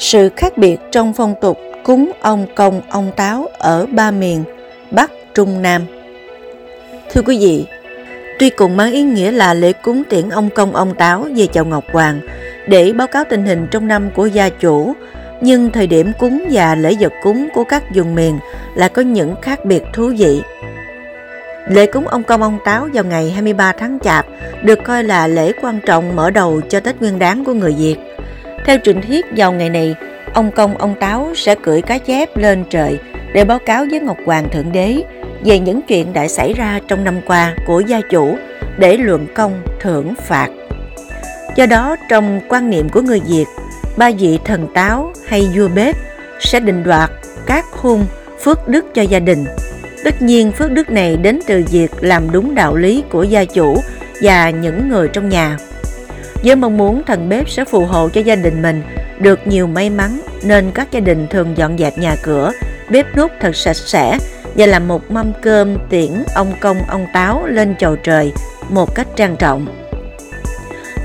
Sự khác biệt trong phong tục cúng ông công ông táo ở ba miền Bắc, Trung, Nam. Thưa quý vị, tuy cùng mang ý nghĩa là lễ cúng tiễn ông công ông táo về chầu Ngọc Hoàng để báo cáo tình hình trong năm của gia chủ, nhưng thời điểm cúng và lễ vật cúng của các vùng miền là có những khác biệt thú vị. Lễ cúng ông công ông táo vào ngày 23 tháng Chạp được coi là lễ quan trọng mở đầu cho Tết Nguyên đán của người Việt. Theo truyền thuyết vào ngày này, ông công ông táo sẽ cưỡi cá chép lên trời để báo cáo với Ngọc Hoàng Thượng Đế về những chuyện đã xảy ra trong năm qua của gia chủ để luận công thưởng phạt. Do đó, trong quan niệm của người Việt, ba vị thần táo hay vua bếp sẽ định đoạt các hung phước đức cho gia đình. Tất nhiên phước đức này đến từ việc làm đúng đạo lý của gia chủ và những người trong nhà. Với mong muốn thần bếp sẽ phù hộ cho gia đình mình được nhiều may mắn nên các gia đình thường dọn dẹp nhà cửa, bếp nút thật sạch sẽ và làm một mâm cơm tiễn ông công ông táo lên chầu trời một cách trang trọng.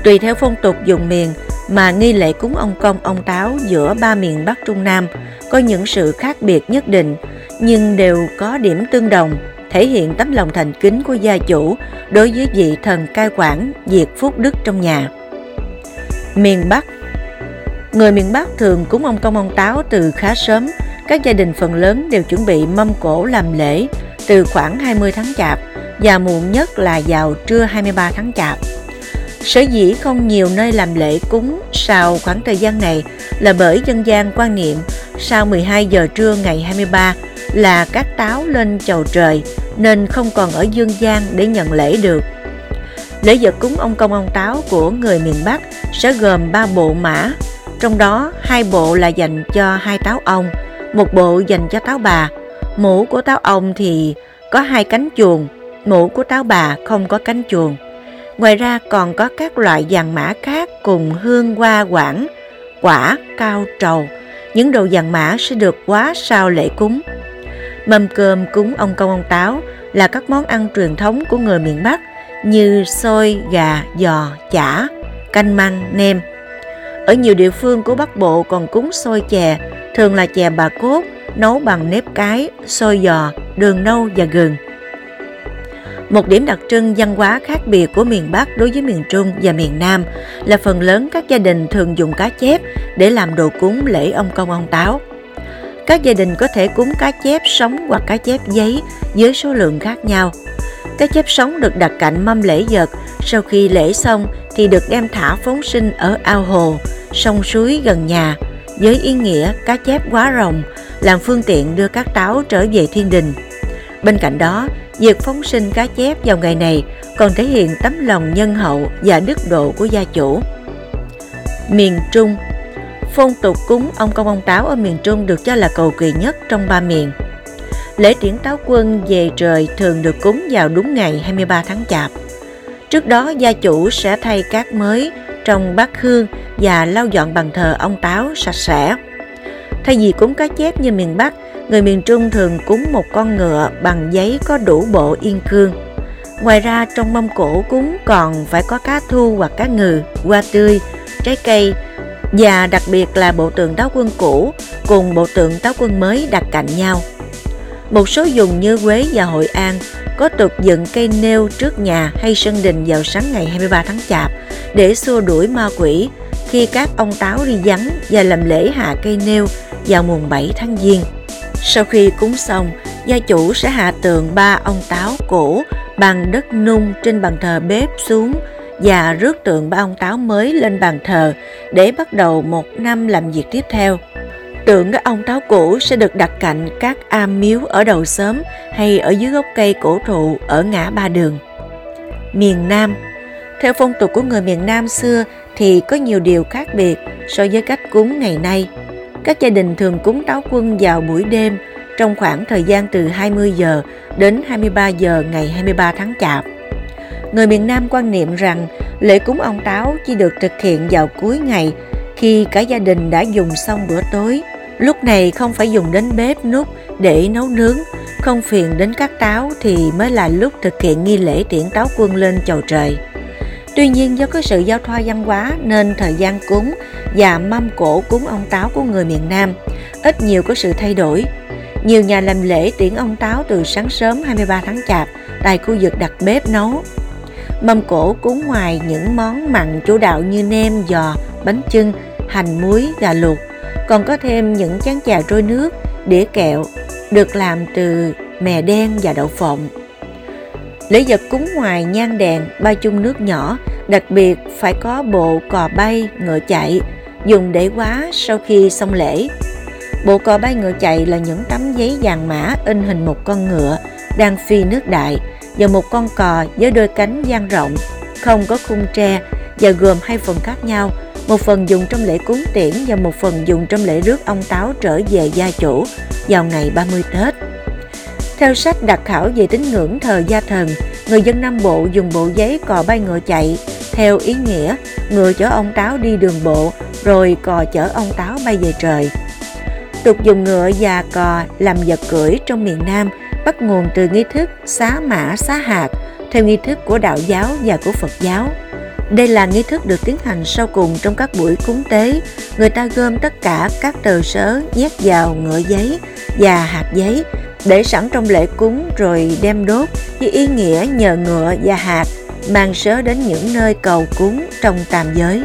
Tùy theo phong tục dùng miền mà nghi lễ cúng ông công ông táo giữa ba miền Bắc Trung Nam có những sự khác biệt nhất định nhưng đều có điểm tương đồng thể hiện tấm lòng thành kính của gia chủ đối với vị thần cai quản diệt phúc đức trong nhà. Miền Bắc Người miền Bắc thường cúng ông công ông táo từ khá sớm. Các gia đình phần lớn đều chuẩn bị mâm cổ làm lễ từ khoảng 20 tháng Chạp và muộn nhất là vào trưa 23 tháng Chạp. Sở dĩ không nhiều nơi làm lễ cúng sau khoảng thời gian này là bởi dân gian quan niệm sau 12 giờ trưa ngày 23 là các táo lên chầu trời nên không còn ở dương gian để nhận lễ được. Lễ vật cúng ông công ông táo của người miền Bắc sẽ gồm 3 bộ mã trong đó hai bộ là dành cho hai táo ông, một bộ dành cho táo bà. Mũ của táo ông thì có hai cánh chuồng, mũ của táo bà không có cánh chuồng. Ngoài ra còn có các loại vàng mã khác cùng hương hoa quảng, quả, cao trầu. Những đồ vàng mã sẽ được quá sau lễ cúng. Mâm cơm cúng ông công ông táo là các món ăn truyền thống của người miền Bắc như xôi, gà, giò, chả, canh măng, nem. Ở nhiều địa phương của Bắc Bộ còn cúng xôi chè, thường là chè bà cốt, nấu bằng nếp cái, xôi giò, đường nâu và gừng. Một điểm đặc trưng văn hóa khác biệt của miền Bắc đối với miền Trung và miền Nam là phần lớn các gia đình thường dùng cá chép để làm đồ cúng lễ ông công ông táo. Các gia đình có thể cúng cá chép sống hoặc cá chép giấy với số lượng khác nhau. Cá chép sống được đặt cạnh mâm lễ vật, sau khi lễ xong thì được đem thả phóng sinh ở ao hồ, sông suối gần nhà với ý nghĩa cá chép quá rồng làm phương tiện đưa các táo trở về thiên đình. Bên cạnh đó, việc phóng sinh cá chép vào ngày này còn thể hiện tấm lòng nhân hậu và đức độ của gia chủ. Miền Trung Phong tục cúng ông công ông táo ở miền Trung được cho là cầu kỳ nhất trong ba miền. Lễ tiễn táo quân về trời thường được cúng vào đúng ngày 23 tháng Chạp. Trước đó gia chủ sẽ thay cát mới trong bát hương và lau dọn bàn thờ ông táo sạch sẽ. Thay vì cúng cá chép như miền Bắc, người miền Trung thường cúng một con ngựa bằng giấy có đủ bộ yên cương. Ngoài ra trong mâm cổ cúng còn phải có cá thu hoặc cá ngừ, hoa tươi, trái cây và đặc biệt là bộ tượng táo quân cũ cùng bộ tượng táo quân mới đặt cạnh nhau. Một số vùng như Quế và Hội An có tục dựng cây nêu trước nhà hay sân đình vào sáng ngày 23 tháng Chạp để xua đuổi ma quỷ khi các ông táo đi vắng và làm lễ hạ cây nêu vào mùng 7 tháng Giêng. Sau khi cúng xong, gia chủ sẽ hạ tượng ba ông táo cổ bằng đất nung trên bàn thờ bếp xuống và rước tượng ba ông táo mới lên bàn thờ để bắt đầu một năm làm việc tiếp theo. Tượng các ông táo cũ sẽ được đặt cạnh các am miếu ở đầu xóm hay ở dưới gốc cây cổ thụ ở ngã ba đường. Miền Nam, Theo phong tục của người miền Nam xưa thì có nhiều điều khác biệt so với cách cúng ngày nay. Các gia đình thường cúng táo quân vào buổi đêm trong khoảng thời gian từ 20 giờ đến 23 giờ ngày 23 tháng Chạp. Người miền Nam quan niệm rằng lễ cúng ông táo chỉ được thực hiện vào cuối ngày khi cả gia đình đã dùng xong bữa tối Lúc này không phải dùng đến bếp nút để nấu nướng, không phiền đến các táo thì mới là lúc thực hiện nghi lễ tiễn táo quân lên chầu trời. Tuy nhiên do có sự giao thoa văn hóa nên thời gian cúng và mâm cổ cúng ông táo của người miền Nam ít nhiều có sự thay đổi. Nhiều nhà làm lễ tiễn ông táo từ sáng sớm 23 tháng Chạp tại khu vực đặt bếp nấu. Mâm cổ cúng ngoài những món mặn chủ đạo như nem, giò, bánh chưng, hành muối, gà luộc, còn có thêm những chén trà trôi nước, đĩa kẹo được làm từ mè đen và đậu phộng. Lễ vật cúng ngoài nhang đèn, ba chung nước nhỏ, đặc biệt phải có bộ cò bay, ngựa chạy, dùng để quá sau khi xong lễ. Bộ cò bay ngựa chạy là những tấm giấy vàng mã in hình một con ngựa đang phi nước đại và một con cò với đôi cánh dang rộng, không có khung tre và gồm hai phần khác nhau, một phần dùng trong lễ cúng tiễn và một phần dùng trong lễ rước ông táo trở về gia chủ vào ngày 30 Tết. Theo sách đặc khảo về tín ngưỡng thờ gia thần, người dân Nam Bộ dùng bộ giấy cò bay ngựa chạy theo ý nghĩa ngựa chở ông táo đi đường bộ rồi cò chở ông táo bay về trời. Tục dùng ngựa và cò làm vật cưỡi trong miền Nam bắt nguồn từ nghi thức xá mã xá hạt theo nghi thức của đạo giáo và của Phật giáo. Đây là nghi thức được tiến hành sau cùng trong các buổi cúng tế. Người ta gom tất cả các tờ sớ, nhét vào ngựa giấy và hạt giấy để sẵn trong lễ cúng rồi đem đốt với ý nghĩa nhờ ngựa và hạt mang sớ đến những nơi cầu cúng trong tam giới.